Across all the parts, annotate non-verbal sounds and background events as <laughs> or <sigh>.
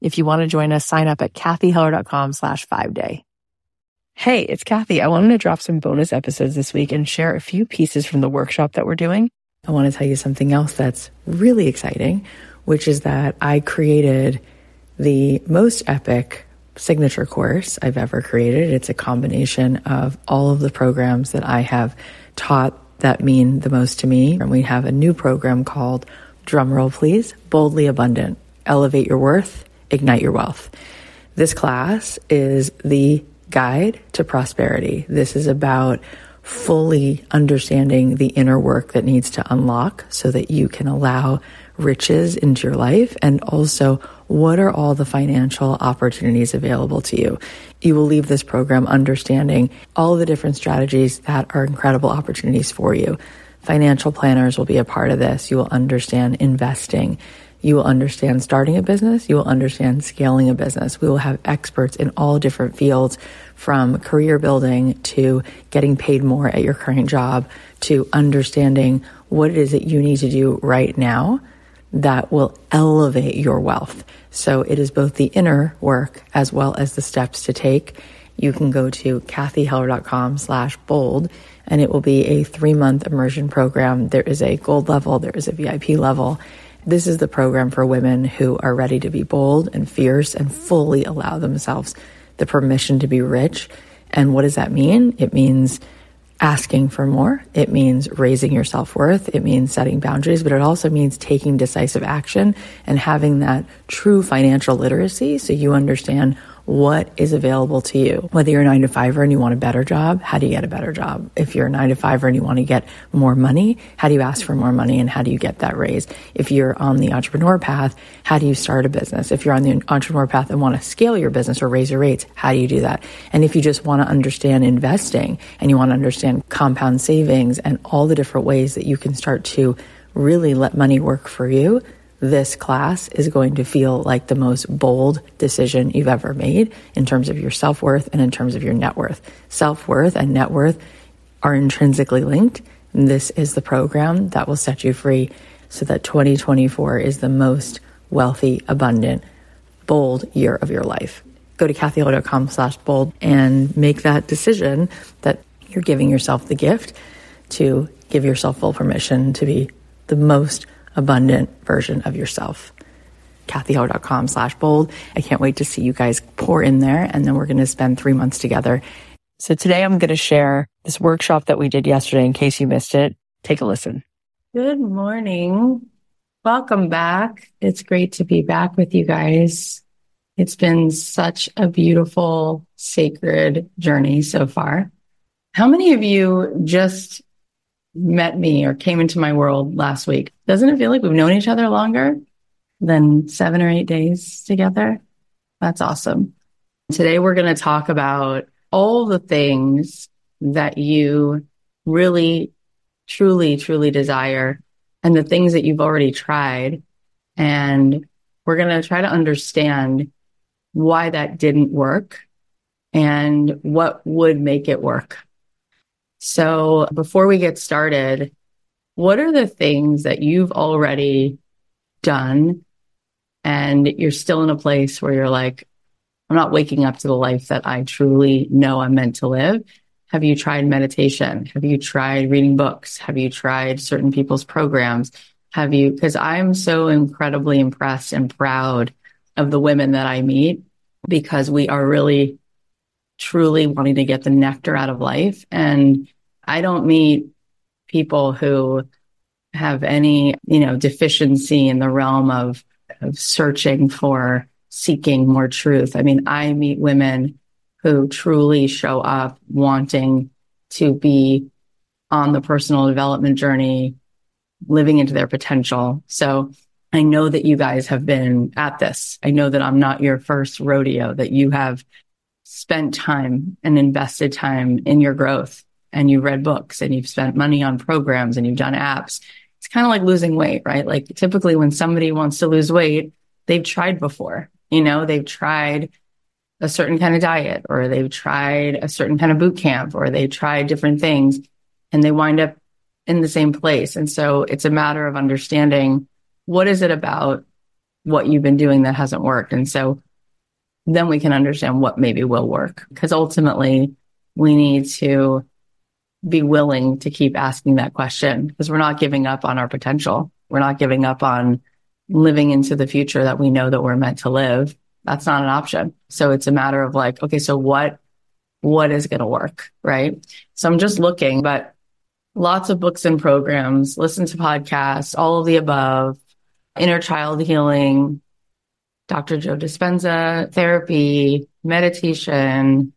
If you want to join us, sign up at cathyheller.com slash five day. Hey, it's Cathy. I wanted to drop some bonus episodes this week and share a few pieces from the workshop that we're doing. I want to tell you something else that's really exciting, which is that I created the most epic signature course I've ever created. It's a combination of all of the programs that I have taught that mean the most to me. And we have a new program called Drumroll Please, Boldly Abundant, Elevate Your Worth, Ignite Your Wealth. This class is the guide to prosperity. This is about fully understanding the inner work that needs to unlock so that you can allow riches into your life and also what are all the financial opportunities available to you? You will leave this program understanding all the different strategies that are incredible opportunities for you. Financial planners will be a part of this. You will understand investing. You will understand starting a business. You will understand scaling a business. We will have experts in all different fields from career building to getting paid more at your current job to understanding what it is that you need to do right now that will elevate your wealth. So it is both the inner work as well as the steps to take. You can go to cathyheller.com slash bold and it will be a three month immersion program. There is a gold level. There is a VIP level. This is the program for women who are ready to be bold and fierce and fully allow themselves the permission to be rich. And what does that mean? It means asking for more. It means raising your self worth. It means setting boundaries, but it also means taking decisive action and having that true financial literacy so you understand what is available to you. Whether you're a nine to fiver and you want a better job, how do you get a better job? If you're a nine to fiver and you want to get more money, how do you ask for more money and how do you get that raise? If you're on the entrepreneur path, how do you start a business? If you're on the entrepreneur path and want to scale your business or raise your rates, how do you do that? And if you just want to understand investing and you want to understand compound savings and all the different ways that you can start to really let money work for you, this class is going to feel like the most bold decision you've ever made in terms of your self worth and in terms of your net worth. Self worth and net worth are intrinsically linked. And this is the program that will set you free so that 2024 is the most wealthy, abundant, bold year of your life. Go to cathyheller.com slash bold and make that decision that you're giving yourself the gift to give yourself full permission to be the most abundant version of yourself. cathyheller.com slash bold. I can't wait to see you guys pour in there. And then we're going to spend three months together. So today I'm going to share this workshop that we did yesterday in case you missed it. Take a listen. Good morning. Welcome back. It's great to be back with you guys. It's been such a beautiful, sacred journey so far. How many of you just met me or came into my world last week. Doesn't it feel like we've known each other longer than seven or eight days together? That's awesome. Today, we're going to talk about all the things that you really, truly, truly desire and the things that you've already tried. And we're going to try to understand why that didn't work and what would make it work. So before we get started, what are the things that you've already done and you're still in a place where you're like, I'm not waking up to the life that I truly know I'm meant to live? Have you tried meditation? Have you tried reading books? Have you tried certain people's programs? Have you, because I'm so incredibly impressed and proud of the women that I meet because we are really truly wanting to get the nectar out of life. And I don't meet people who have any, you know, deficiency in the realm of, of searching for seeking more truth. I mean, I meet women who truly show up wanting to be on the personal development journey, living into their potential. So I know that you guys have been at this. I know that I'm not your first rodeo, that you have spent time and invested time in your growth and you've read books and you've spent money on programs and you've done apps. It's kind of like losing weight, right? Like typically when somebody wants to lose weight, they've tried before, you know, they've tried a certain kind of diet or they've tried a certain kind of boot camp or they've tried different things and they wind up in the same place. And so it's a matter of understanding what is it about what you've been doing that hasn't worked? And so then we can understand what maybe will work. Because ultimately, we need to be willing to keep asking that question because we're not giving up on our potential. We're not giving up on living into the future that we know that we're meant to live. That's not an option. So it's a matter of like, okay, so what, what is going to work? Right. So I'm just looking, but lots of books and programs, listen to podcasts, all of the above, inner child healing, Dr. Joe Dispenza, therapy, meditation,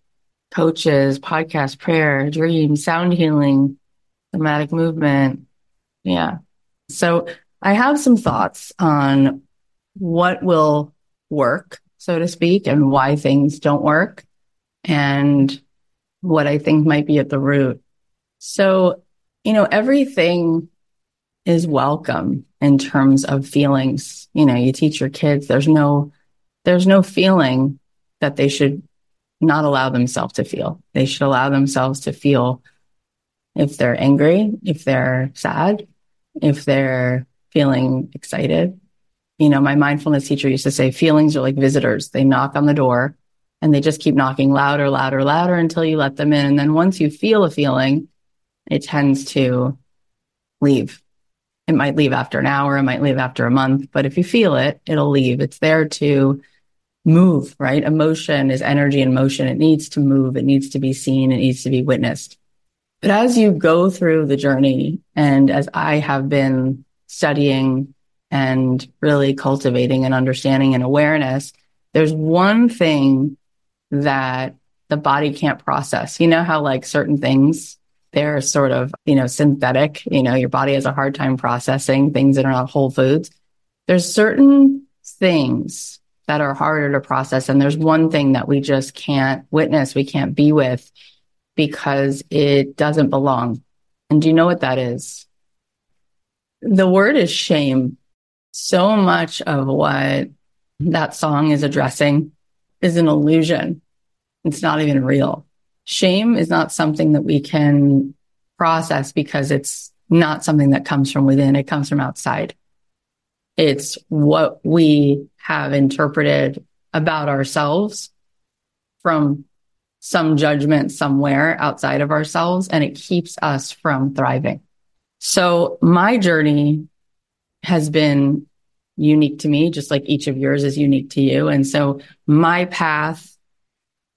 coaches, podcast, prayer, dream, sound healing, somatic movement. Yeah. So I have some thoughts on what will work, so to speak, and why things don't work and what I think might be at the root. So, you know, everything is welcome in terms of feelings. You know, you teach your kids there's no there's no feeling that they should not allow themselves to feel. They should allow themselves to feel if they're angry, if they're sad, if they're feeling excited. You know, my mindfulness teacher used to say feelings are like visitors. They knock on the door and they just keep knocking louder, louder, louder until you let them in. And then once you feel a feeling, it tends to leave. It might leave after an hour, it might leave after a month, but if you feel it, it'll leave. It's there to move, right? Emotion is energy in motion. It needs to move. It needs to be seen. It needs to be witnessed. But as you go through the journey and as I have been studying and really cultivating an understanding and awareness, there's one thing that the body can't process. You know how like certain things they're sort of, you know, synthetic. You know, your body has a hard time processing things that are not whole foods. There's certain things that are harder to process. And there's one thing that we just can't witness, we can't be with because it doesn't belong. And do you know what that is? The word is shame. So much of what that song is addressing is an illusion. It's not even real shame is not something that we can process because it's not something that comes from within. It comes from outside. It's what we have interpreted about ourselves from some judgment somewhere outside of ourselves, and it keeps us from thriving. So my journey has been unique to me, just like each of yours is unique to you. And so my path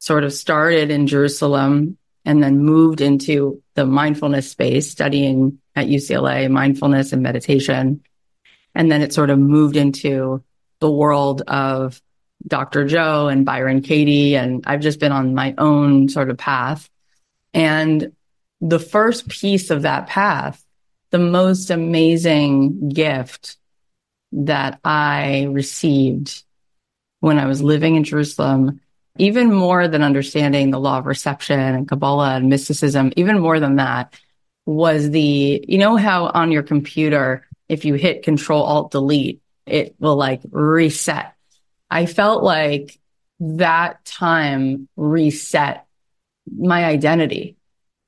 sort of started in Jerusalem and then moved into the mindfulness space, studying at UCLA, mindfulness and meditation. And then it sort of moved into the world of Dr. Joe and Byron Katie. And I've just been on my own sort of path. And the first piece of that path, the most amazing gift that I received when I was living in Jerusalem even more than understanding the law of reception and Kabbalah and mysticism, even more than that was the, you know, how on your computer, if you hit control alt delete, it will like reset. I felt like that time reset my identity,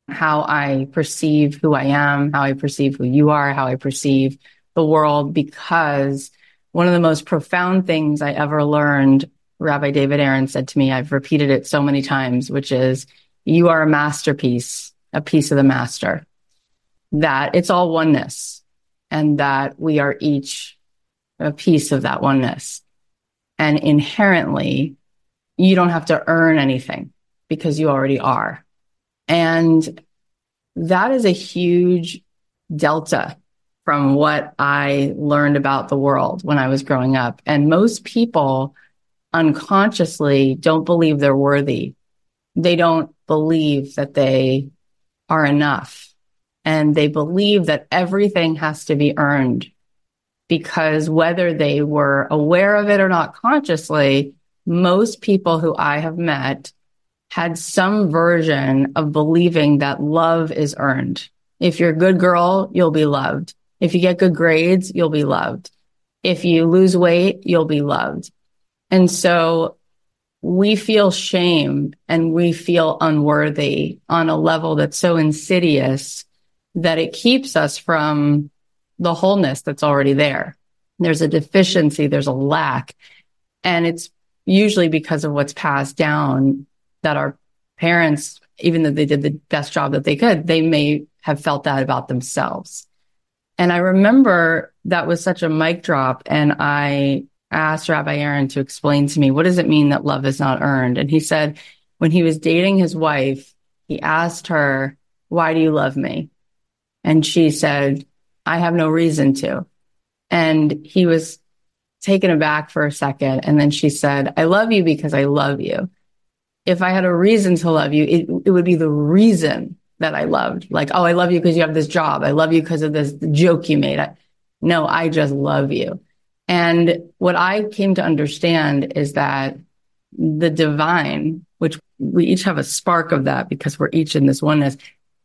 how I perceive who I am, how I perceive who you are, how I perceive the world, because one of the most profound things I ever learned Rabbi David Aaron said to me, I've repeated it so many times, which is, you are a masterpiece, a piece of the master, that it's all oneness and that we are each a piece of that oneness. And inherently, you don't have to earn anything because you already are. And that is a huge delta from what I learned about the world when I was growing up. And most people unconsciously don't believe they're worthy. They don't believe that they are enough. And they believe that everything has to be earned. because whether they were aware of it or not consciously, most people who I have met had some version of believing that love is earned. If you're a good girl, you'll be loved. If you get good grades, you'll be loved. If you lose weight, you'll be loved. And so we feel shame and we feel unworthy on a level that's so insidious that it keeps us from the wholeness that's already there. There's a deficiency, there's a lack. And it's usually because of what's passed down that our parents, even though they did the best job that they could, they may have felt that about themselves. And I remember that was such a mic drop. And I asked Rabbi Aaron to explain to me, what does it mean that love is not earned? And he said, when he was dating his wife, he asked her, why do you love me? And she said, I have no reason to. And he was taken aback for a second. And then she said, I love you because I love you. If I had a reason to love you, it, it would be the reason that I loved. Like, oh, I love you because you have this job. I love you because of this joke you made. I, no, I just love you. And what I came to understand is that the divine, which we each have a spark of that because we're each in this oneness,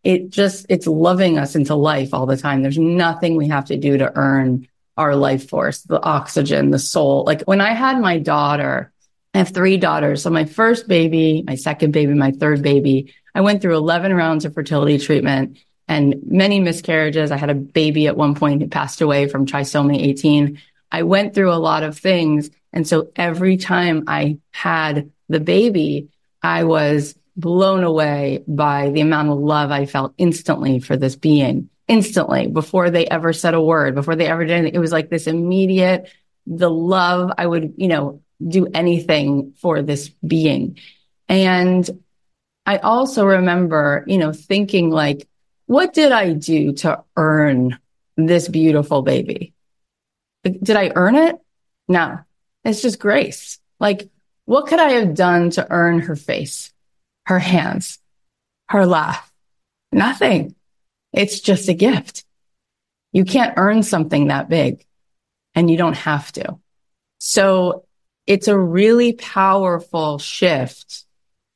it just, it's loving us into life all the time. There's nothing we have to do to earn our life force, the oxygen, the soul. Like when I had my daughter, I have three daughters. So my first baby, my second baby, my third baby, I went through 11 rounds of fertility treatment and many miscarriages. I had a baby at one point who passed away from trisomy 18. I went through a lot of things. And so every time I had the baby, I was blown away by the amount of love I felt instantly for this being, instantly before they ever said a word, before they ever did anything. It was like this immediate, the love I would, you know, do anything for this being. And I also remember, you know, thinking like, what did I do to earn this beautiful baby? Did I earn it? No, it's just grace. Like, what could I have done to earn her face, her hands, her laugh? Nothing. It's just a gift. You can't earn something that big and you don't have to. So it's a really powerful shift.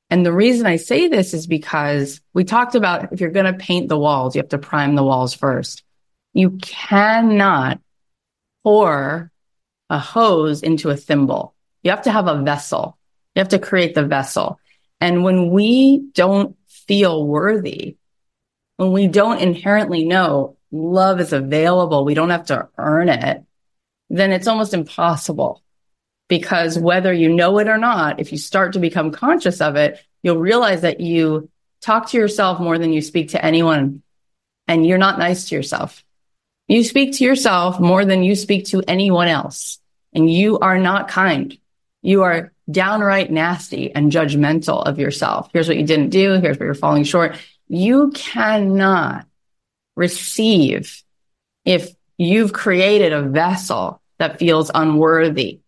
And the reason I say this is because we talked about if you're going to paint the walls, you have to prime the walls first. You cannot pour a hose into a thimble. You have to have a vessel. You have to create the vessel. And when we don't feel worthy, when we don't inherently know love is available, we don't have to earn it, then it's almost impossible. Because whether you know it or not, if you start to become conscious of it, you'll realize that you talk to yourself more than you speak to anyone and you're not nice to yourself. You speak to yourself more than you speak to anyone else. And you are not kind. You are downright nasty and judgmental of yourself. Here's what you didn't do. Here's where you're falling short. You cannot receive if you've created a vessel that feels unworthy.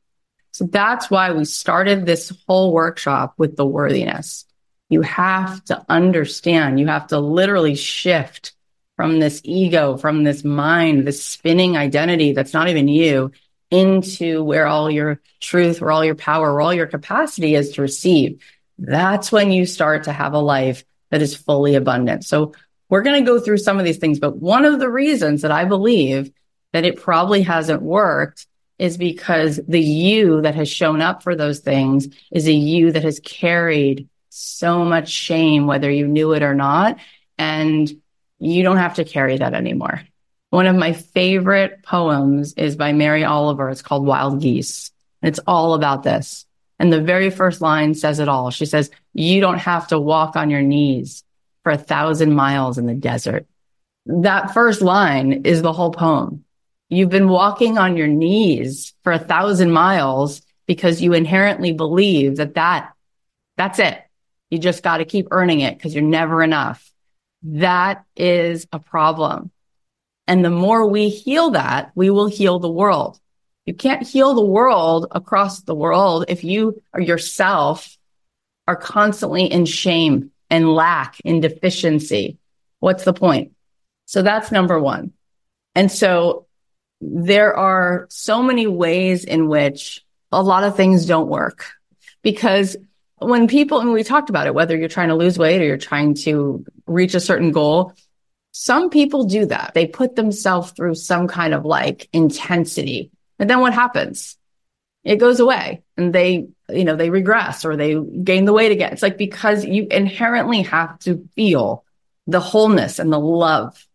So that's why we started this whole workshop with the worthiness. You have to understand, you have to literally shift from this ego, from this mind, this spinning identity that's not even you into where all your truth, where all your power, where all your capacity is to receive. That's when you start to have a life that is fully abundant. So we're going to go through some of these things, but one of the reasons that I believe that it probably hasn't worked is because the you that has shown up for those things is a you that has carried so much shame, whether you knew it or not. And you don't have to carry that anymore. One of my favorite poems is by Mary Oliver. It's called Wild Geese. It's all about this. And the very first line says it all. She says, you don't have to walk on your knees for a thousand miles in the desert. That first line is the whole poem. You've been walking on your knees for a thousand miles because you inherently believe that that, that's it. You just got to keep earning it because you're never enough. That is a problem. And the more we heal that, we will heal the world. You can't heal the world across the world if you or yourself are constantly in shame and lack in deficiency. What's the point? So that's number one. And so there are so many ways in which a lot of things don't work because when people, and we talked about it, whether you're trying to lose weight or you're trying to reach a certain goal, some people do that. They put themselves through some kind of like intensity. And then what happens? It goes away and they, you know, they regress or they gain the weight again. It's like because you inherently have to feel the wholeness and the love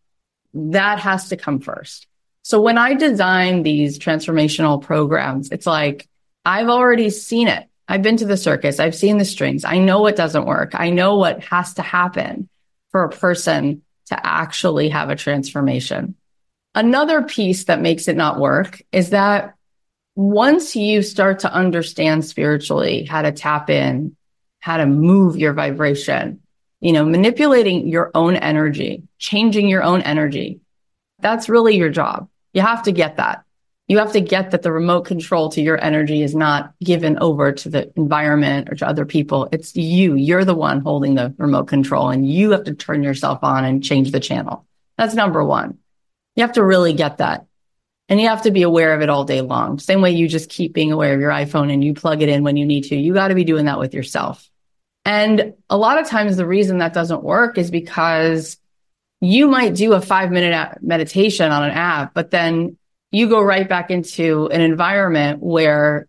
that has to come first. So when I design these transformational programs, it's like I've already seen it. I've been to the circus. I've seen the strings. I know what doesn't work. I know what has to happen for a person to actually have a transformation. Another piece that makes it not work is that once you start to understand spiritually how to tap in, how to move your vibration, you know, manipulating your own energy, changing your own energy, that's really your job. You have to get that you have to get that the remote control to your energy is not given over to the environment or to other people. It's you. You're the one holding the remote control and you have to turn yourself on and change the channel. That's number one. You have to really get that. And you have to be aware of it all day long. Same way you just keep being aware of your iPhone and you plug it in when you need to. You got to be doing that with yourself. And a lot of times the reason that doesn't work is because you might do a five minute meditation on an app, but then you go right back into an environment where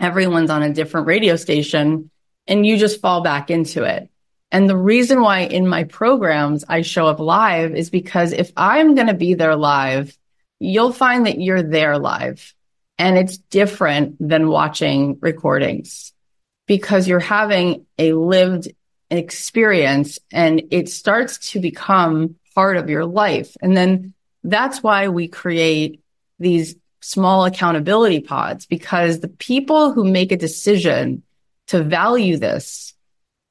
everyone's on a different radio station and you just fall back into it. And the reason why in my programs I show up live is because if I'm going to be there live, you'll find that you're there live and it's different than watching recordings because you're having a lived experience and it starts to become part of your life. And then that's why we create these small accountability pods because the people who make a decision to value this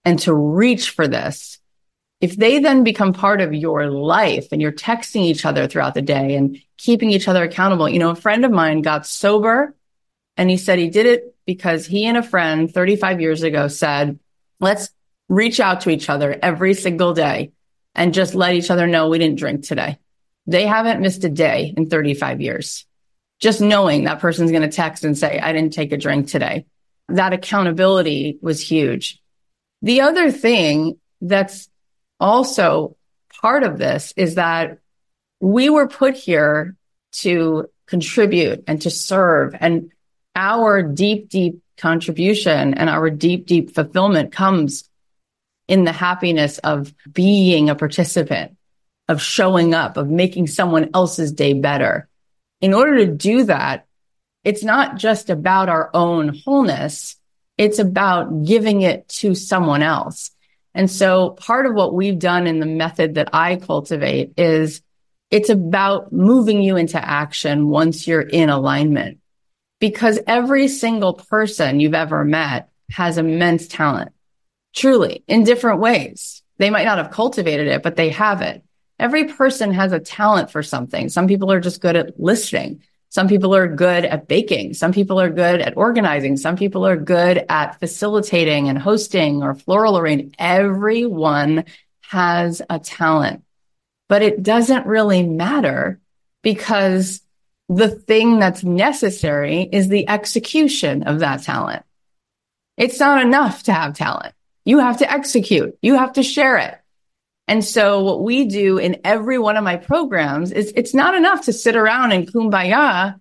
and to reach for this, if they then become part of your life and you're texting each other throughout the day and keeping each other accountable, you know, a friend of mine got sober and he said he did it because he and a friend 35 years ago said, let's reach out to each other every single day and just let each other know we didn't drink today. They haven't missed a day in 35 years. Just knowing that person's going to text and say, I didn't take a drink today. That accountability was huge. The other thing that's also part of this is that we were put here to contribute and to serve and our deep, deep contribution and our deep, deep fulfillment comes in the happiness of being a participant of showing up, of making someone else's day better. In order to do that, it's not just about our own wholeness. It's about giving it to someone else. And so part of what we've done in the method that I cultivate is it's about moving you into action once you're in alignment because every single person you've ever met has immense talent, truly in different ways. They might not have cultivated it, but they have it every person has a talent for something. Some people are just good at listening. Some people are good at baking. Some people are good at organizing. Some people are good at facilitating and hosting or floral arranging. Everyone has a talent, but it doesn't really matter because the thing that's necessary is the execution of that talent. It's not enough to have talent. You have to execute. You have to share it. And so what we do in every one of my programs is it's not enough to sit around and kumbaya.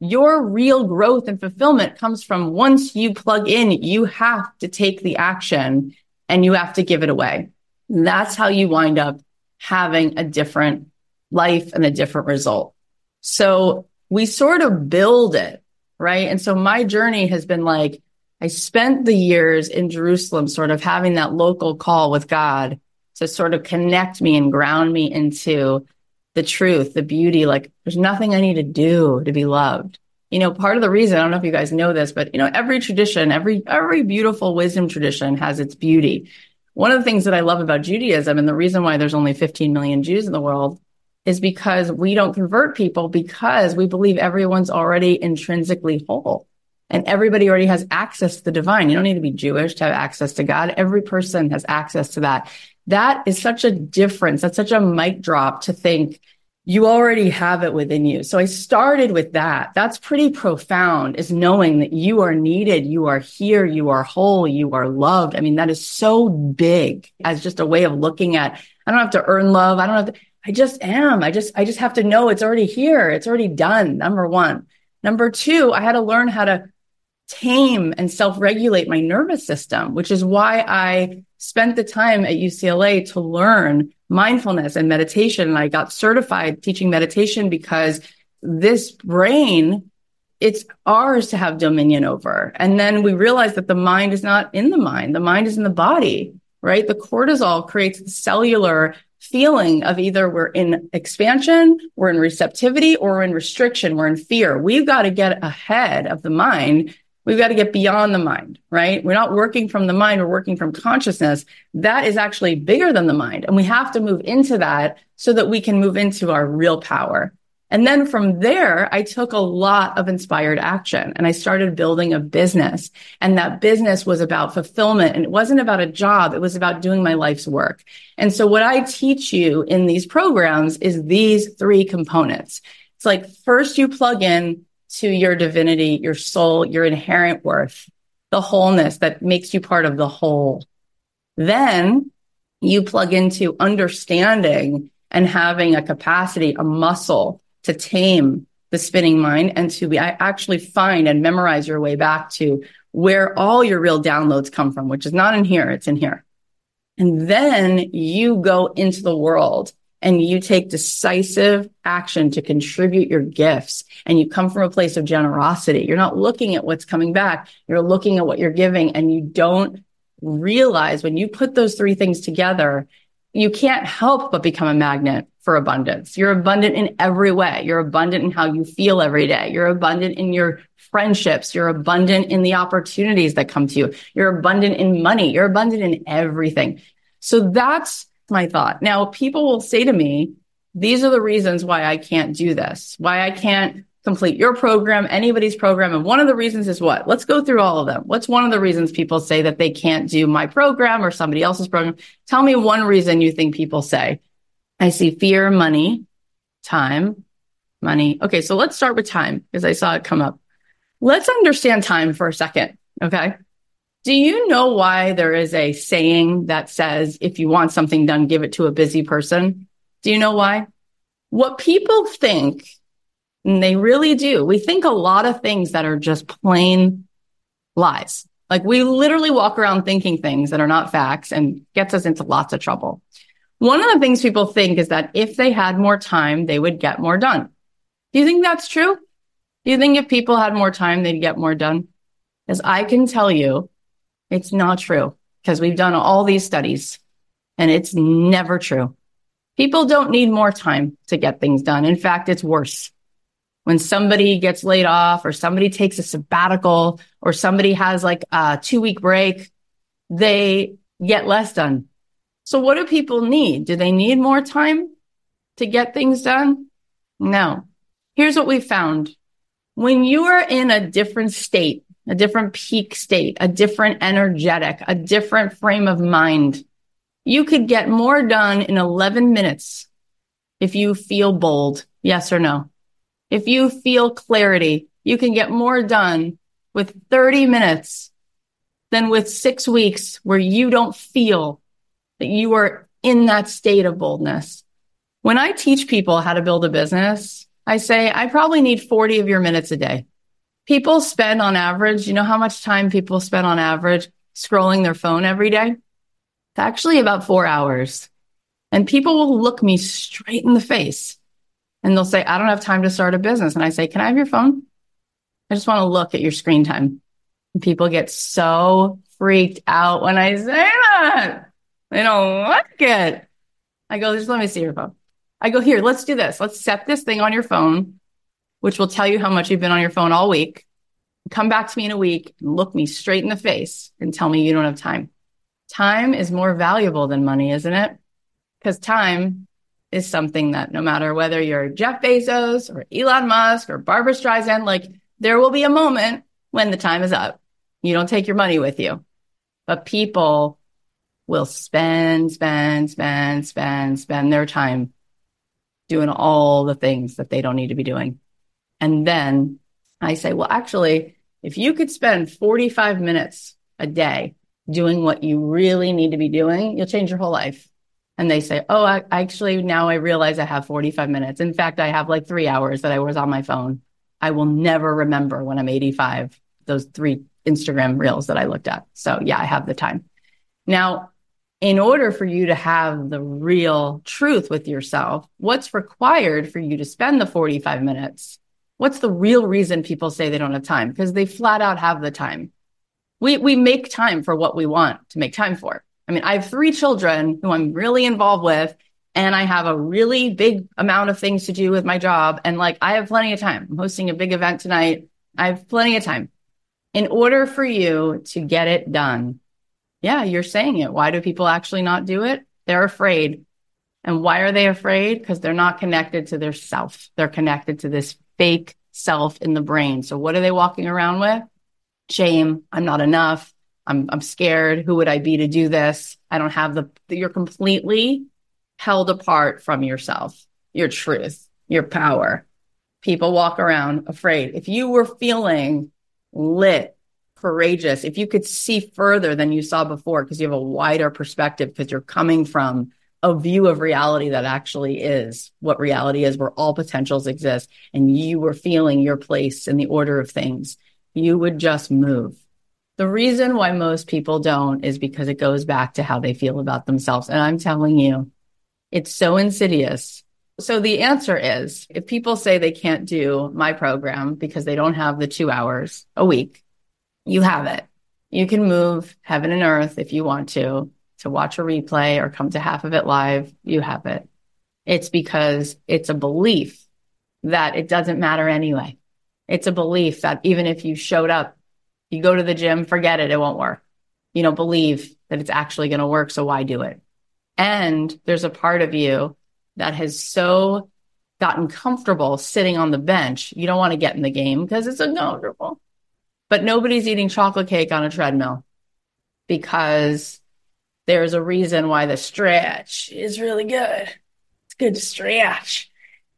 Your real growth and fulfillment comes from once you plug in, you have to take the action and you have to give it away. that's how you wind up having a different life and a different result. So we sort of build it, right? And so my journey has been like, I spent the years in Jerusalem sort of having that local call with God to sort of connect me and ground me into the truth, the beauty. Like there's nothing I need to do to be loved. You know, part of the reason, I don't know if you guys know this, but you know, every tradition, every, every beautiful wisdom tradition has its beauty. One of the things that I love about Judaism and the reason why there's only 15 million Jews in the world is because we don't convert people because we believe everyone's already intrinsically whole and everybody already has access to the divine. You don't need to be Jewish to have access to God. Every person has access to that that is such a difference. That's such a mic drop to think you already have it within you. So I started with that. That's pretty profound is knowing that you are needed. You are here. You are whole. You are loved. I mean, that is so big as just a way of looking at, I don't have to earn love. I don't have to, I just am. I just, I just have to know it's already here. It's already done. Number one. Number two, I had to learn how to tame and self regulate my nervous system, which is why I spent the time at UCLA to learn mindfulness and meditation. And I got certified teaching meditation because this brain, it's ours to have dominion over. And then we realized that the mind is not in the mind. The mind is in the body, right? The cortisol creates the cellular feeling of either we're in expansion, we're in receptivity, or we're in restriction, we're in fear. We've got to get ahead of the mind We've got to get beyond the mind, right? We're not working from the mind, we're working from consciousness. That is actually bigger than the mind. And we have to move into that so that we can move into our real power. And then from there, I took a lot of inspired action and I started building a business. And that business was about fulfillment and it wasn't about a job. It was about doing my life's work. And so what I teach you in these programs is these three components. It's like first you plug in to your divinity, your soul, your inherent worth, the wholeness that makes you part of the whole. Then you plug into understanding and having a capacity, a muscle to tame the spinning mind and to be, actually find and memorize your way back to where all your real downloads come from, which is not in here, it's in here. And then you go into the world and you take decisive action to contribute your gifts and you come from a place of generosity. You're not looking at what's coming back. You're looking at what you're giving and you don't realize when you put those three things together, you can't help but become a magnet for abundance. You're abundant in every way. You're abundant in how you feel every day. You're abundant in your friendships. You're abundant in the opportunities that come to you. You're abundant in money. You're abundant in everything. So that's my thought. Now, people will say to me, these are the reasons why I can't do this, why I can't complete your program, anybody's program. And one of the reasons is what? Let's go through all of them. What's one of the reasons people say that they can't do my program or somebody else's program? Tell me one reason you think people say. I see fear, money, time, money. Okay. So let's start with time because I saw it come up. Let's understand time for a second. Okay. Do you know why there is a saying that says, if you want something done, give it to a busy person? Do you know why? What people think, and they really do, we think a lot of things that are just plain lies. Like we literally walk around thinking things that are not facts and gets us into lots of trouble. One of the things people think is that if they had more time, they would get more done. Do you think that's true? Do you think if people had more time, they'd get more done? As I can tell you, it's not true because we've done all these studies and it's never true. People don't need more time to get things done. In fact, it's worse. When somebody gets laid off or somebody takes a sabbatical or somebody has like a two week break, they get less done. So what do people need? Do they need more time to get things done? No. Here's what we found. When you are in a different state a different peak state, a different energetic, a different frame of mind. You could get more done in 11 minutes if you feel bold. Yes or no? If you feel clarity, you can get more done with 30 minutes than with six weeks where you don't feel that you are in that state of boldness. When I teach people how to build a business, I say, I probably need 40 of your minutes a day people spend on average, you know how much time people spend on average scrolling their phone every day? It's actually about four hours. And people will look me straight in the face and they'll say, I don't have time to start a business. And I say, Can I have your phone? I just want to look at your screen time. And people get so freaked out when I say that. They don't like it. I go, just let me see your phone. I go, here, let's do this. Let's set this thing on your phone which will tell you how much you've been on your phone all week. Come back to me in a week and look me straight in the face and tell me you don't have time. Time is more valuable than money, isn't it? Because time is something that no matter whether you're Jeff Bezos or Elon Musk or Barbra Streisand, like there will be a moment when the time is up. You don't take your money with you, but people will spend, spend, spend, spend, spend their time doing all the things that they don't need to be doing. And then I say, well, actually, if you could spend 45 minutes a day doing what you really need to be doing, you'll change your whole life. And they say, Oh, I actually now I realize I have 45 minutes. In fact, I have like three hours that I was on my phone. I will never remember when I'm 85, those three Instagram reels that I looked at. So yeah, I have the time. Now, in order for you to have the real truth with yourself, what's required for you to spend the 45 minutes? What's the real reason people say they don't have time? Because they flat out have the time. We, we make time for what we want to make time for. I mean, I have three children who I'm really involved with, and I have a really big amount of things to do with my job. And like, I have plenty of time. I'm hosting a big event tonight. I have plenty of time. In order for you to get it done, yeah, you're saying it. Why do people actually not do it? They're afraid. And why are they afraid? Because they're not connected to their self. They're connected to this fake self in the brain. So what are they walking around with? Shame. I'm not enough. I'm, I'm scared. Who would I be to do this? I don't have the, you're completely held apart from yourself, your truth, your power. People walk around afraid. If you were feeling lit, courageous, if you could see further than you saw before, because you have a wider perspective, because you're coming from a view of reality that actually is what reality is, where all potentials exist, and you were feeling your place in the order of things, you would just move. The reason why most people don't is because it goes back to how they feel about themselves. And I'm telling you, it's so insidious. So the answer is if people say they can't do my program because they don't have the two hours a week, you have it. You can move heaven and earth if you want to, to watch a replay or come to half of it live. You have it. It's because it's a belief that it doesn't matter anyway. It's a belief that even if you showed up you go to the gym, forget it, it won't work. You know, believe that it's actually going to work. So why do it? And there's a part of you that has so gotten comfortable sitting on the bench. You don't want to get in the game because it's uncomfortable. But nobody's eating chocolate cake on a treadmill because there's a reason why the stretch is really good. It's good to stretch.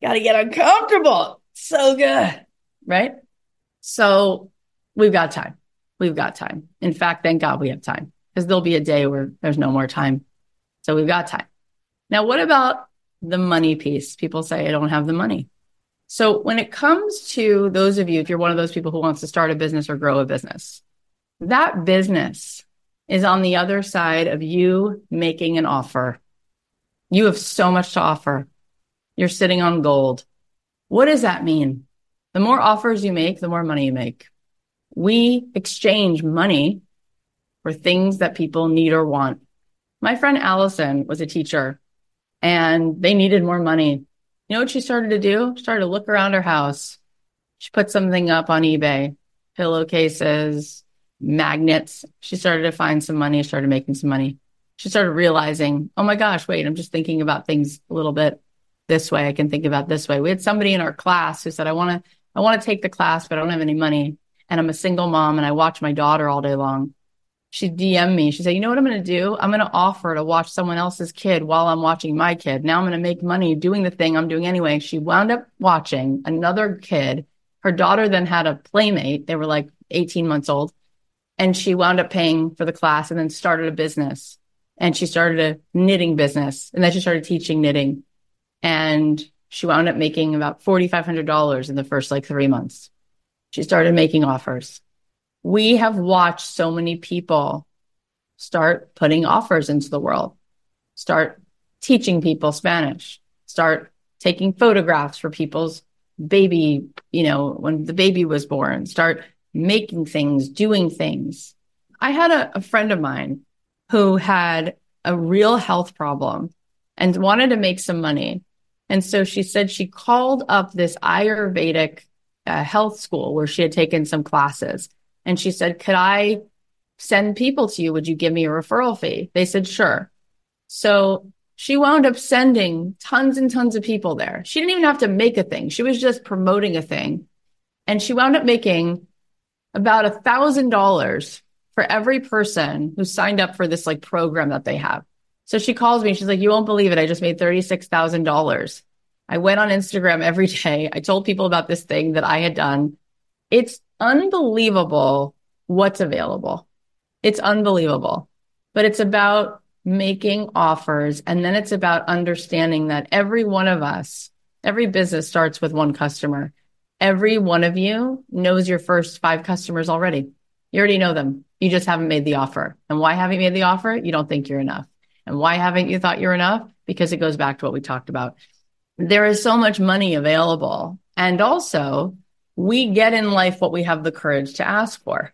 Got to get uncomfortable. So good. Right. So we've got time. We've got time. In fact, thank God we have time because there'll be a day where there's no more time. So we've got time. Now, what about the money piece? People say I don't have the money. So when it comes to those of you, if you're one of those people who wants to start a business or grow a business, that business is on the other side of you making an offer. You have so much to offer. You're sitting on gold. What does that mean? The more offers you make, the more money you make we exchange money for things that people need or want. My friend Allison was a teacher and they needed more money. You know what she started to do? Started to look around her house. She put something up on eBay, pillowcases, magnets. She started to find some money, started making some money. She started realizing, oh my gosh, wait, I'm just thinking about things a little bit this way. I can think about this way. We had somebody in our class who said, I want to, I want to take the class, but I don't have any money and I'm a single mom and I watch my daughter all day long. She DM me. She said, You know what I'm going to do? I'm going to offer to watch someone else's kid while I'm watching my kid. Now I'm going to make money doing the thing I'm doing anyway. She wound up watching another kid. Her daughter then had a playmate. They were like 18 months old. And she wound up paying for the class and then started a business. And she started a knitting business. And then she started teaching knitting. And she wound up making about $4,500 in the first like three months. She started making offers. We have watched so many people start putting offers into the world, start teaching people Spanish, start taking photographs for people's baby, you know, when the baby was born, start making things, doing things. I had a, a friend of mine who had a real health problem and wanted to make some money. And so she said she called up this Ayurvedic a health school where she had taken some classes. And she said, Could I send people to you? Would you give me a referral fee? They said, Sure. So she wound up sending tons and tons of people there. She didn't even have to make a thing, she was just promoting a thing. And she wound up making about a thousand dollars for every person who signed up for this like program that they have. So she calls me. She's like, "You won't believe it. I just made thirty six thousand dollars." I went on Instagram every day. I told people about this thing that I had done. It's unbelievable what's available. It's unbelievable, but it's about making offers. And then it's about understanding that every one of us, every business starts with one customer. Every one of you knows your first five customers already. You already know them. You just haven't made the offer. And why haven't you made the offer? You don't think you're enough. And why haven't you thought you're enough? Because it goes back to what we talked about. There is so much money available. And also, we get in life what we have the courage to ask for.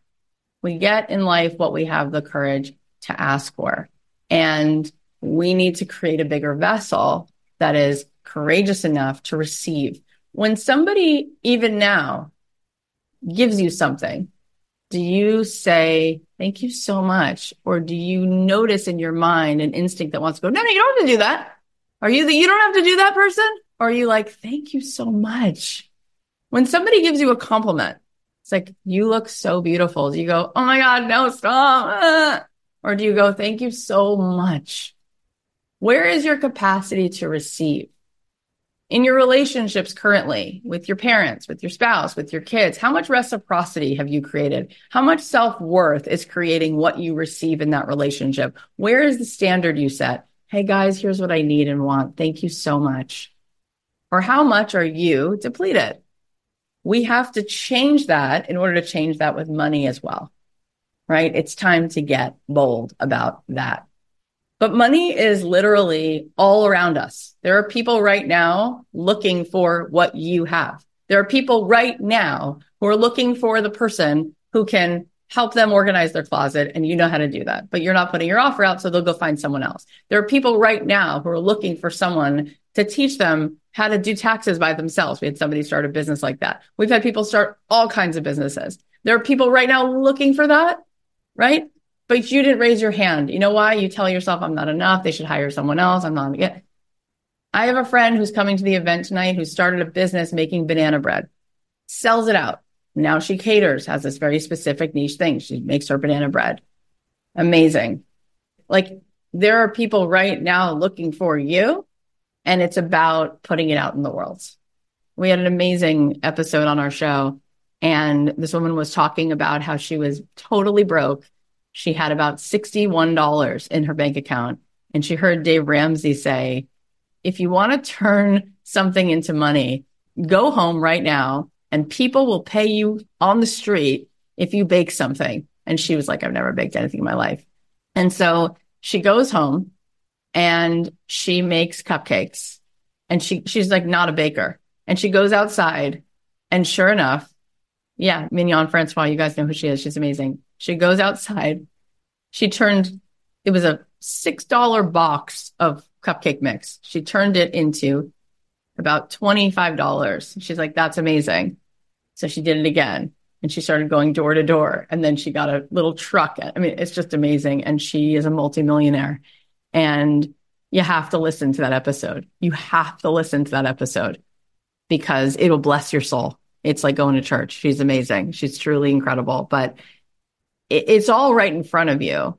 We get in life what we have the courage to ask for. And we need to create a bigger vessel that is courageous enough to receive. When somebody, even now, gives you something, do you say, thank you so much? Or do you notice in your mind an instinct that wants to go, no, no, you don't have to do that. Are you the, you don't have to do that person? Or are you like, thank you so much? When somebody gives you a compliment, it's like, you look so beautiful. Do you go, oh my God, no, stop. Or do you go, thank you so much? Where is your capacity to receive? In your relationships currently with your parents, with your spouse, with your kids, how much reciprocity have you created? How much self worth is creating what you receive in that relationship? Where is the standard you set? Hey guys, here's what I need and want. Thank you so much. Or how much are you depleted? We have to change that in order to change that with money as well right? It's time to get bold about that. But money is literally all around us. There are people right now looking for what you have. There are people right now who are looking for the person who can help them organize their closet and you know how to do that, but you're not putting your offer out. So they'll go find someone else. There are people right now who are looking for someone to teach them how to do taxes by themselves. We had somebody start a business like that. We've had people start all kinds of businesses. There are people right now looking for that right? But you didn't raise your hand. You know why? You tell yourself, I'm not enough. They should hire someone else. I'm not. Yeah. I have a friend who's coming to the event tonight who started a business making banana bread, sells it out. Now she caters, has this very specific niche thing. She makes her banana bread. Amazing. Like there are people right now looking for you, and it's about putting it out in the world. We had an amazing episode on our show and this woman was talking about how she was totally broke. She had about $61 in her bank account. And she heard Dave Ramsey say, if you want to turn something into money, go home right now and people will pay you on the street if you bake something. And she was like, I've never baked anything in my life. And so she goes home and she makes cupcakes and she, she's like not a baker and she goes outside and sure enough, yeah, Mignon Francois. You guys know who she is. She's amazing. She goes outside. She turned, it was a $6 box of cupcake mix. She turned it into about $25. She's like, that's amazing. So she did it again and she started going door to door. And then she got a little truck. I mean, it's just amazing. And she is a multimillionaire. And you have to listen to that episode. You have to listen to that episode because it'll bless your soul. It's like going to church. She's amazing. She's truly incredible, but it, it's all right in front of you.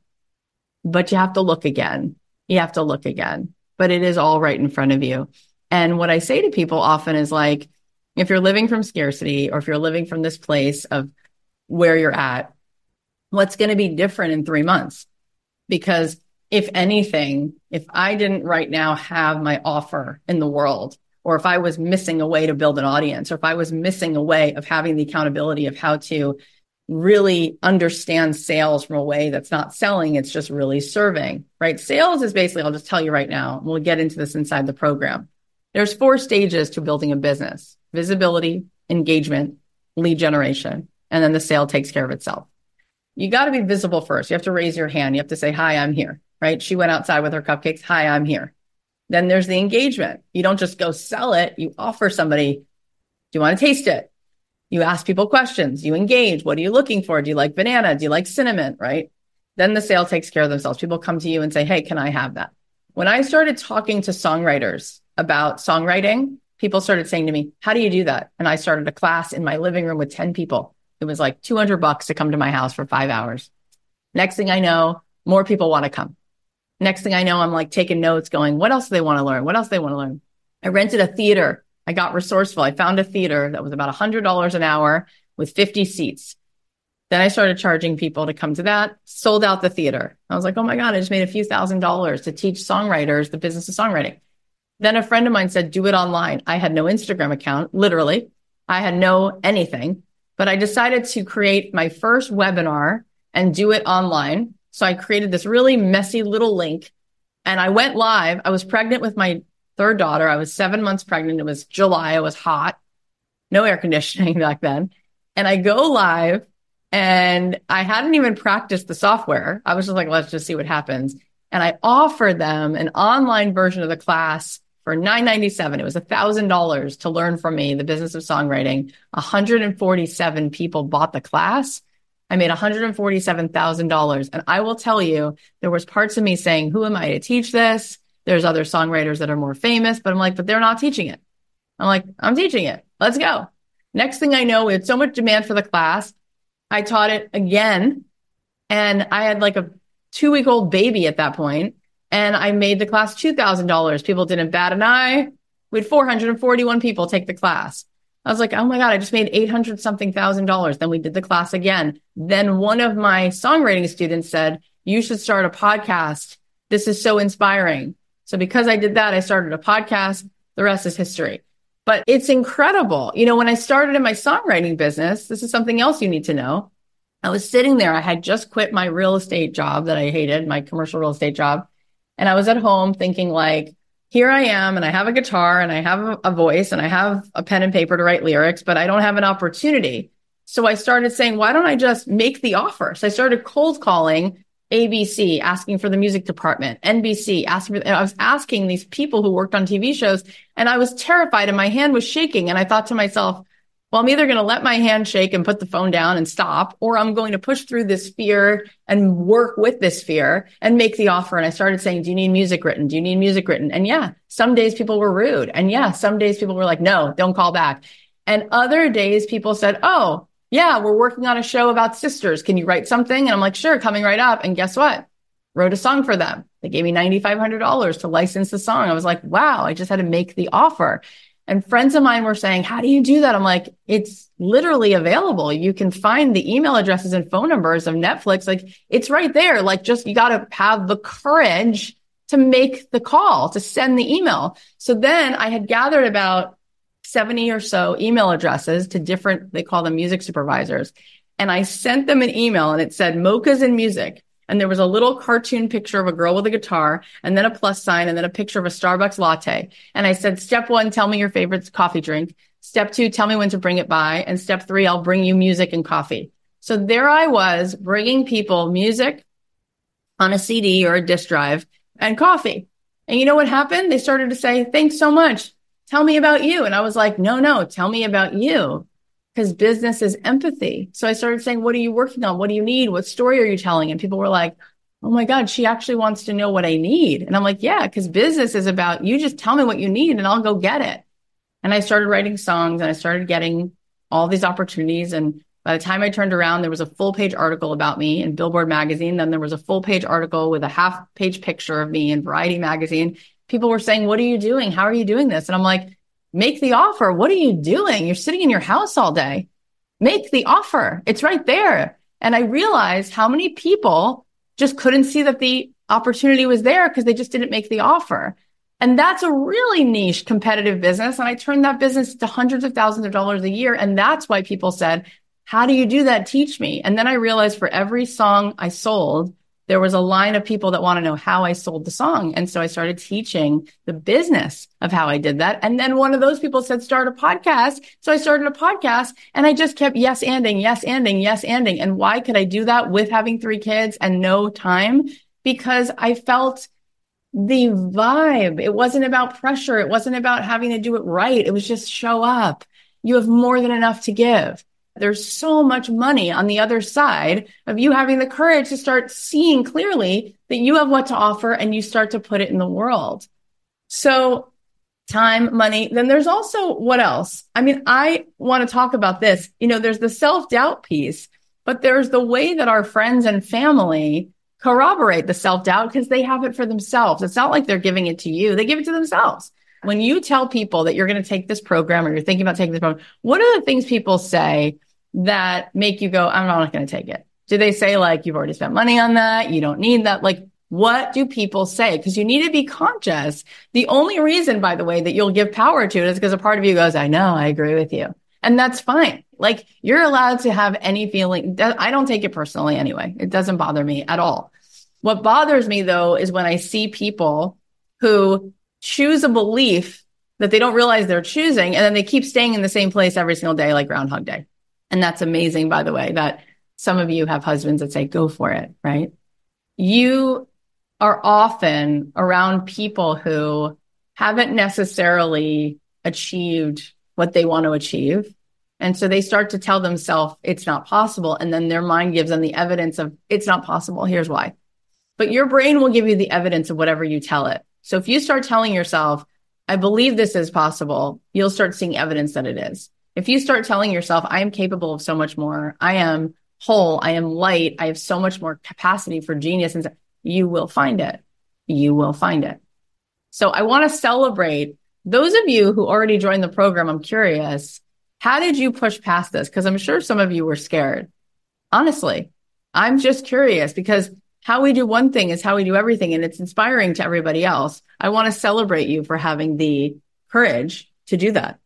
But you have to look again. You have to look again, but it is all right in front of you. And what I say to people often is like, if you're living from scarcity or if you're living from this place of where you're at, what's going to be different in three months? Because if anything, if I didn't right now have my offer in the world, or if I was missing a way to build an audience, or if I was missing a way of having the accountability of how to really understand sales from a way that's not selling, it's just really serving, right? Sales is basically, I'll just tell you right now, we'll get into this inside the program. There's four stages to building a business visibility, engagement, lead generation, and then the sale takes care of itself. You got to be visible first. You have to raise your hand. You have to say, Hi, I'm here, right? She went outside with her cupcakes. Hi, I'm here. Then there's the engagement. You don't just go sell it. You offer somebody, do you want to taste it? You ask people questions. You engage. What are you looking for? Do you like banana? Do you like cinnamon? Right. Then the sale takes care of themselves. People come to you and say, Hey, can I have that? When I started talking to songwriters about songwriting, people started saying to me, How do you do that? And I started a class in my living room with 10 people. It was like 200 bucks to come to my house for five hours. Next thing I know, more people want to come. Next thing I know, I'm like taking notes, going, what else do they want to learn? What else do they want to learn? I rented a theater. I got resourceful. I found a theater that was about $100 an hour with 50 seats. Then I started charging people to come to that, sold out the theater. I was like, oh my God, I just made a few thousand dollars to teach songwriters the business of songwriting. Then a friend of mine said, do it online. I had no Instagram account, literally. I had no anything, but I decided to create my first webinar and do it online. So I created this really messy little link and I went live. I was pregnant with my third daughter. I was seven months pregnant. It was July. It was hot, no air conditioning <laughs> back then. And I go live and I hadn't even practiced the software. I was just like, let's just see what happens. And I offered them an online version of the class for 997. it was $1000 to learn from me the business of songwriting 147 people bought the class i made $147000 and i will tell you there was parts of me saying who am i to teach this there's other songwriters that are more famous but i'm like but they're not teaching it i'm like i'm teaching it let's go next thing i know we had so much demand for the class i taught it again and i had like a two week old baby at that point and I made the class $2,000. People didn't bat an eye. We had 441 people take the class. I was like, oh my God, I just made 800 something thousand dollars. Then we did the class again. Then one of my songwriting students said, you should start a podcast. This is so inspiring. So because I did that, I started a podcast. The rest is history. But it's incredible. You know, when I started in my songwriting business, this is something else you need to know. I was sitting there. I had just quit my real estate job that I hated, my commercial real estate job. And I was at home thinking like, here I am and I have a guitar and I have a, voice and I have a pen and paper to write lyrics, but I don't have an opportunity. So I started saying, why don't I just make the offer? So I started cold calling ABC, asking for the music department, NBC, asking for, I was asking these people who worked on TV shows and I was terrified and my hand was shaking. And I thought to myself, well, I'm either going to let my hand shake and put the phone down and stop, or I'm going to push through this fear and work with this fear and make the offer. And I started saying, do you need music written? Do you need music written? And yeah, some days people were rude. And yeah, some days people were like, no, don't call back. And other days people said, oh, yeah, we're working on a show about sisters. Can you write something? And I'm like, sure, coming right up. And guess what? Wrote a song for them. They gave me $9,500 to license the song. I was like, wow, I just had to make the offer. And friends of mine were saying, How do you do that? I'm like, It's literally available. You can find the email addresses and phone numbers of Netflix. Like, it's right there. Like, just you got to have the courage to make the call, to send the email. So then I had gathered about 70 or so email addresses to different, they call them music supervisors. And I sent them an email and it said, Mochas in music and there was a little cartoon picture of a girl with a guitar and then a plus sign and then a picture of a Starbucks latte. And I said, step one, tell me your favorite coffee drink. Step two, tell me when to bring it by. And step three, I'll bring you music and coffee. So there I was bringing people music on a CD or a disk drive and coffee. And you know what happened? They started to say, thanks so much. Tell me about you. And I was like, no, no, tell me about you because business is empathy. So I started saying, what are you working on? What do you need? What story are you telling? And people were like, Oh my God, she actually wants to know what I need. And I'm like, yeah, because business is about you just tell me what you need and I'll go get it. And I started writing songs and I started getting all these opportunities. And by the time I turned around, there was a full page article about me in Billboard magazine. Then there was a full page article with a half page picture of me in Variety magazine. People were saying, what are you doing? How are you doing this? And I'm like, make the offer. What are you doing? You're sitting in your house all day. Make the offer. It's right there. And I realized how many people just couldn't see that the opportunity was there because they just didn't make the offer. And that's a really niche competitive business. And I turned that business to hundreds of thousands of dollars a year. And that's why people said, how do you do that? Teach me. And then I realized for every song I sold, there was a line of people that want to know how I sold the song. And so I started teaching the business of how I did that. And then one of those people said, start a podcast. So I started a podcast and I just kept yes anding, yes anding, yes anding. And why could I do that with having three kids and no time? Because I felt the vibe. It wasn't about pressure. It wasn't about having to do it right. It was just show up. You have more than enough to give. There's so much money on the other side of you having the courage to start seeing clearly that you have what to offer and you start to put it in the world. So time, money. Then there's also what else? I mean, I want to talk about this. You know, there's the self doubt piece, but there's the way that our friends and family corroborate the self doubt because they have it for themselves. It's not like they're giving it to you. They give it to themselves. When you tell people that you're going to take this program or you're thinking about taking this program, what are the things people say that make you go, I'm not going to take it? Do they say like, you've already spent money on that? You don't need that? Like, what do people say? Because you need to be conscious. The only reason, by the way, that you'll give power to it is because a part of you goes, I know, I agree with you. And that's fine. Like you're allowed to have any feeling. I don't take it personally anyway. It doesn't bother me at all. What bothers me though is when I see people who choose a belief that they don't realize they're choosing and then they keep staying in the same place every single day, like Groundhog Day. And that's amazing, by the way, that some of you have husbands that say, go for it, right? You are often around people who haven't necessarily achieved what they want to achieve. And so they start to tell themselves it's not possible. And then their mind gives them the evidence of it's not possible. Here's why. But your brain will give you the evidence of whatever you tell it. So if you start telling yourself, I believe this is possible, you'll start seeing evidence that it is. If you start telling yourself, I am capable of so much more, I am whole, I am light, I have so much more capacity for genius, and you will find it. You will find it. So I want to celebrate those of you who already joined the program. I'm curious, how did you push past this? Because I'm sure some of you were scared. Honestly, I'm just curious because how we do one thing is how we do everything and it's inspiring to everybody else. I want to celebrate you for having the courage to do that.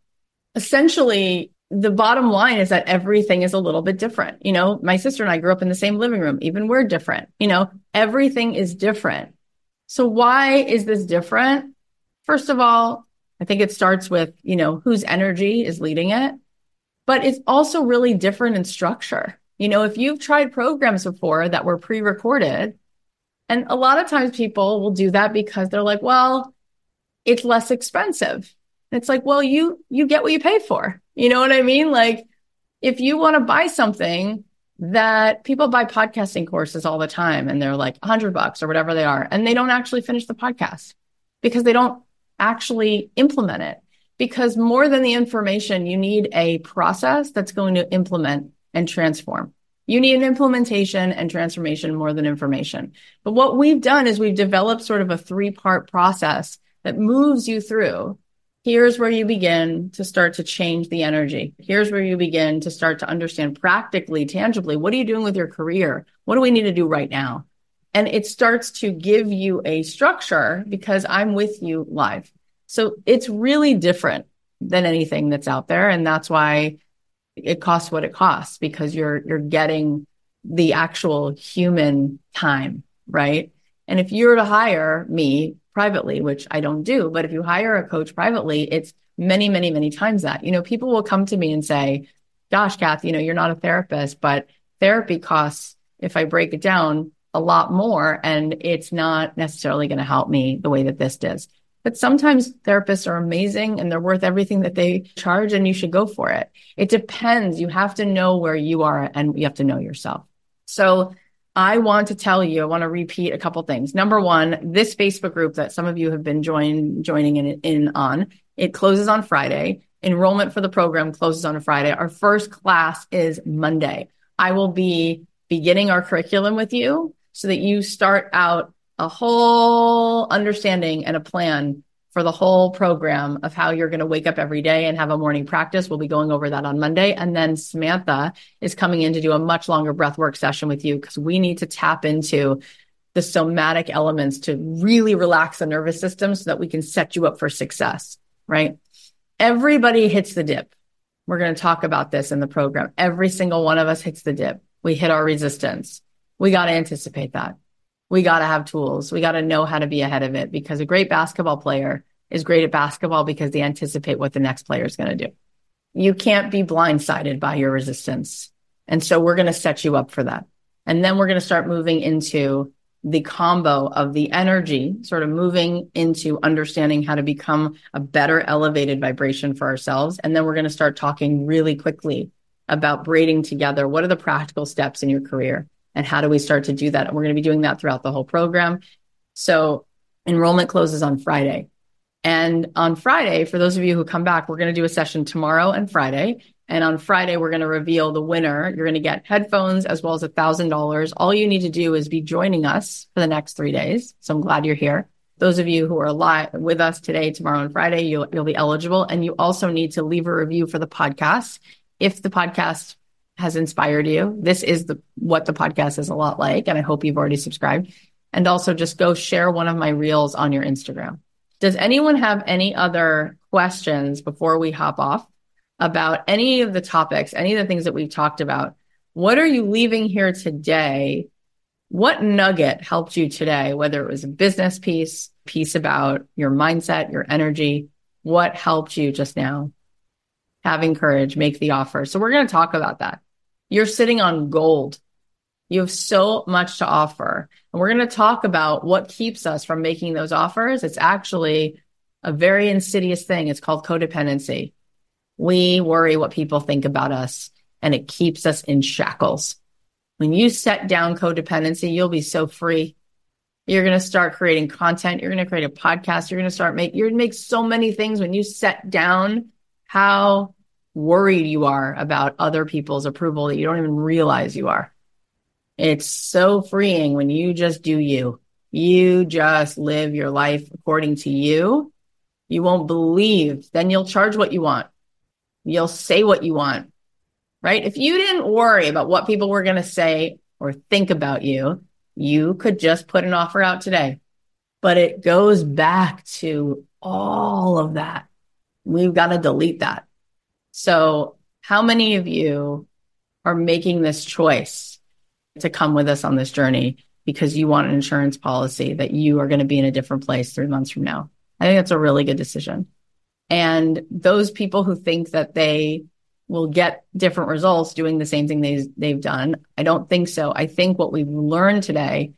Essentially, the bottom line is that everything is a little bit different. You know, my sister and I grew up in the same living room, even we're different. You know, everything is different. So why is this different? First of all, I think it starts with, you know, whose energy is leading it, but it's also really different in structure. You know, if you've tried programs before that were pre recorded, and a lot of times people will do that because they're like, well, it's less expensive. It's like, well, you, you get what you pay for. You know what I mean? Like if you want to buy something that people buy podcasting courses all the time and they're like a hundred bucks or whatever they are, and they don't actually finish the podcast because they don't actually implement it. Because more than the information, you need a process that's going to implement and transform. You need an implementation and transformation more than information. But what we've done is we've developed sort of a three part process that moves you through. Here's where you begin to start to change the energy. Here's where you begin to start to understand practically, tangibly, what are you doing with your career? What do we need to do right now? And it starts to give you a structure because I'm with you live. So it's really different than anything that's out there. And that's why it costs what it costs because you're you're getting the actual human time, right? And if you were to hire me privately, which I don't do, but if you hire a coach privately, it's many, many, many times that. You know, people will come to me and say, Gosh, Kath, you know, you're not a therapist, but therapy costs, if I break it down, a lot more. And it's not necessarily going to help me the way that this does. But sometimes therapists are amazing and they're worth everything that they charge and you should go for it. It depends. You have to know where you are and you have to know yourself. So I want to tell you, I want to repeat a couple things. Number one, this Facebook group that some of you have been join, joining in, in on, it closes on Friday. Enrollment for the program closes on a Friday. Our first class is Monday. I will be beginning our curriculum with you so that you start out a whole understanding and a plan for the whole program of how you're going to wake up every day and have a morning practice. We'll be going over that on Monday. And then Samantha is coming in to do a much longer breath work session with you because we need to tap into the somatic elements to really relax the nervous system so that we can set you up for success, right? Everybody hits the dip. We're going to talk about this in the program. Every single one of us hits the dip. We hit our resistance. We got to anticipate that we got to have tools. We got to know how to be ahead of it because a great basketball player is great at basketball because they anticipate what the next player is going to do. You can't be blindsided by your resistance. And so we're going to set you up for that. And then we're going to start moving into the combo of the energy, sort of moving into understanding how to become a better elevated vibration for ourselves. And then we're going to start talking really quickly about braiding together. What are the practical steps in your career? And how do we start to do that? And we're going to be doing that throughout the whole program. So enrollment closes on Friday. And on Friday, for those of you who come back, we're going to do a session tomorrow and Friday. And on Friday, we're going to reveal the winner. You're going to get headphones as well as a thousand dollars. All you need to do is be joining us for the next three days. So I'm glad you're here. Those of you who are live with us today, tomorrow, and Friday, you'll, you'll be eligible. And you also need to leave a review for the podcast. If the podcast has inspired you, this is the what the podcast is a lot like. And I hope you've already subscribed. And also just go share one of my reels on your Instagram. Does anyone have any other questions before we hop off about any of the topics, any of the things that we've talked about? What are you leaving here today what nugget helped you today, whether it was a business piece, piece about your mindset, your energy? What helped you just now? Having courage, make the offer. So we're going to talk about that. You're sitting on gold. You have so much to offer. And we're going to talk about what keeps us from making those offers. It's actually a very insidious thing. It's called codependency. We worry what people think about us and it keeps us in shackles. When you set down codependency, you'll be so free. You're going to start creating content. You're going to create a podcast. You're going to start make, you're going to make so many things when you set down how worried you are about other people's approval that you don't even realize you are. It's so freeing when you just do you. You just live your life according to you. You won't believe. Then you'll charge what you want. You'll say what you want right? If you didn't worry about what people were going to say or think about you, you could just put an offer out today. But it goes back to all of that. We've got to delete that. So, how many of you are making this choice to come with us on this journey because you want an insurance policy that you are going to be in a different place three months from now? I think that's a really good decision. And those people who think that they will get different results doing the same thing they, they've done. I don't think so. I think what we've learned today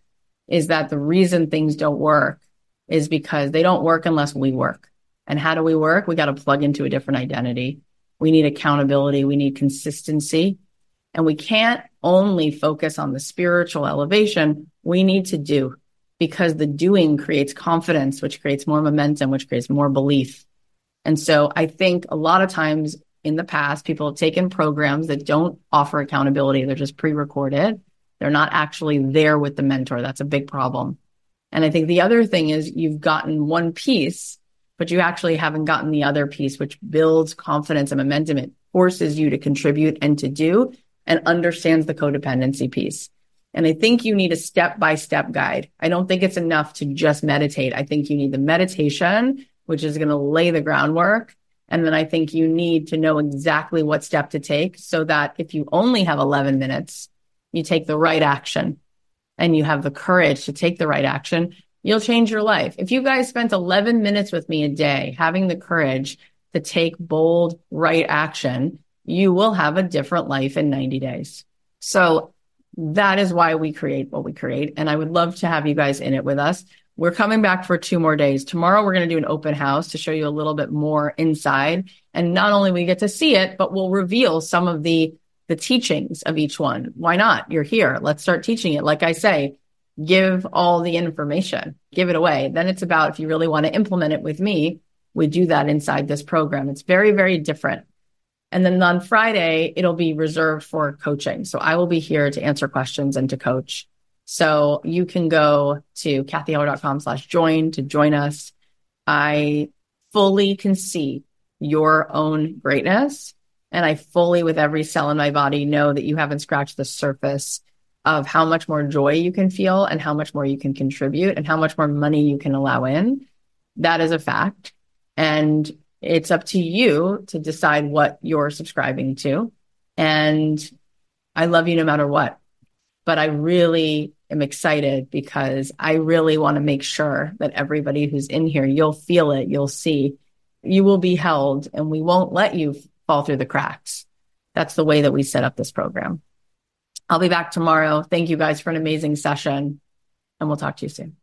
is that the reason things don't work is because they don't work unless we work. And how do we work? We got to plug into a different identity. We need accountability. We need consistency. And we can't only focus on the spiritual elevation. We need to do because the doing creates confidence, which creates more momentum, which creates more belief. And so I think a lot of times in the past, people have taken programs that don't offer accountability. They're just pre recorded. They're not actually there with the mentor. That's a big problem. And I think the other thing is you've gotten one piece, but you actually haven't gotten the other piece, which builds confidence and momentum. It forces you to contribute and to do and understands the codependency piece. And I think you need a step by step guide. I don't think it's enough to just meditate. I think you need the meditation, which is going to lay the groundwork and then I think you need to know exactly what step to take so that if you only have 11 minutes, you take the right action and you have the courage to take the right action, you'll change your life. If you guys spent 11 minutes with me a day having the courage to take bold, right action, you will have a different life in 90 days. So that is why we create what we create. And I would love to have you guys in it with us. We're coming back for two more days. Tomorrow, we're going to do an open house to show you a little bit more inside. And not only we get to see it, but we'll reveal some of the, the teachings of each one. Why not? You're here. Let's start teaching it. Like I say, give all the information, give it away. Then it's about if you really want to implement it with me, we do that inside this program. It's very, very different. And then on Friday, it'll be reserved for coaching. So I will be here to answer questions and to coach. So you can go to cathyheller.com slash join to join us. I fully can see your own greatness. And I fully, with every cell in my body, know that you haven't scratched the surface of how much more joy you can feel and how much more you can contribute and how much more money you can allow in. That is a fact. And it's up to you to decide what you're subscribing to. And I love you no matter what. But I really am excited because I really want to make sure that everybody who's in here, you'll feel it, you'll see, you will be held, and we won't let you fall through the cracks. That's the way that we set up this program. I'll be back tomorrow. Thank you guys for an amazing session, and we'll talk to you soon.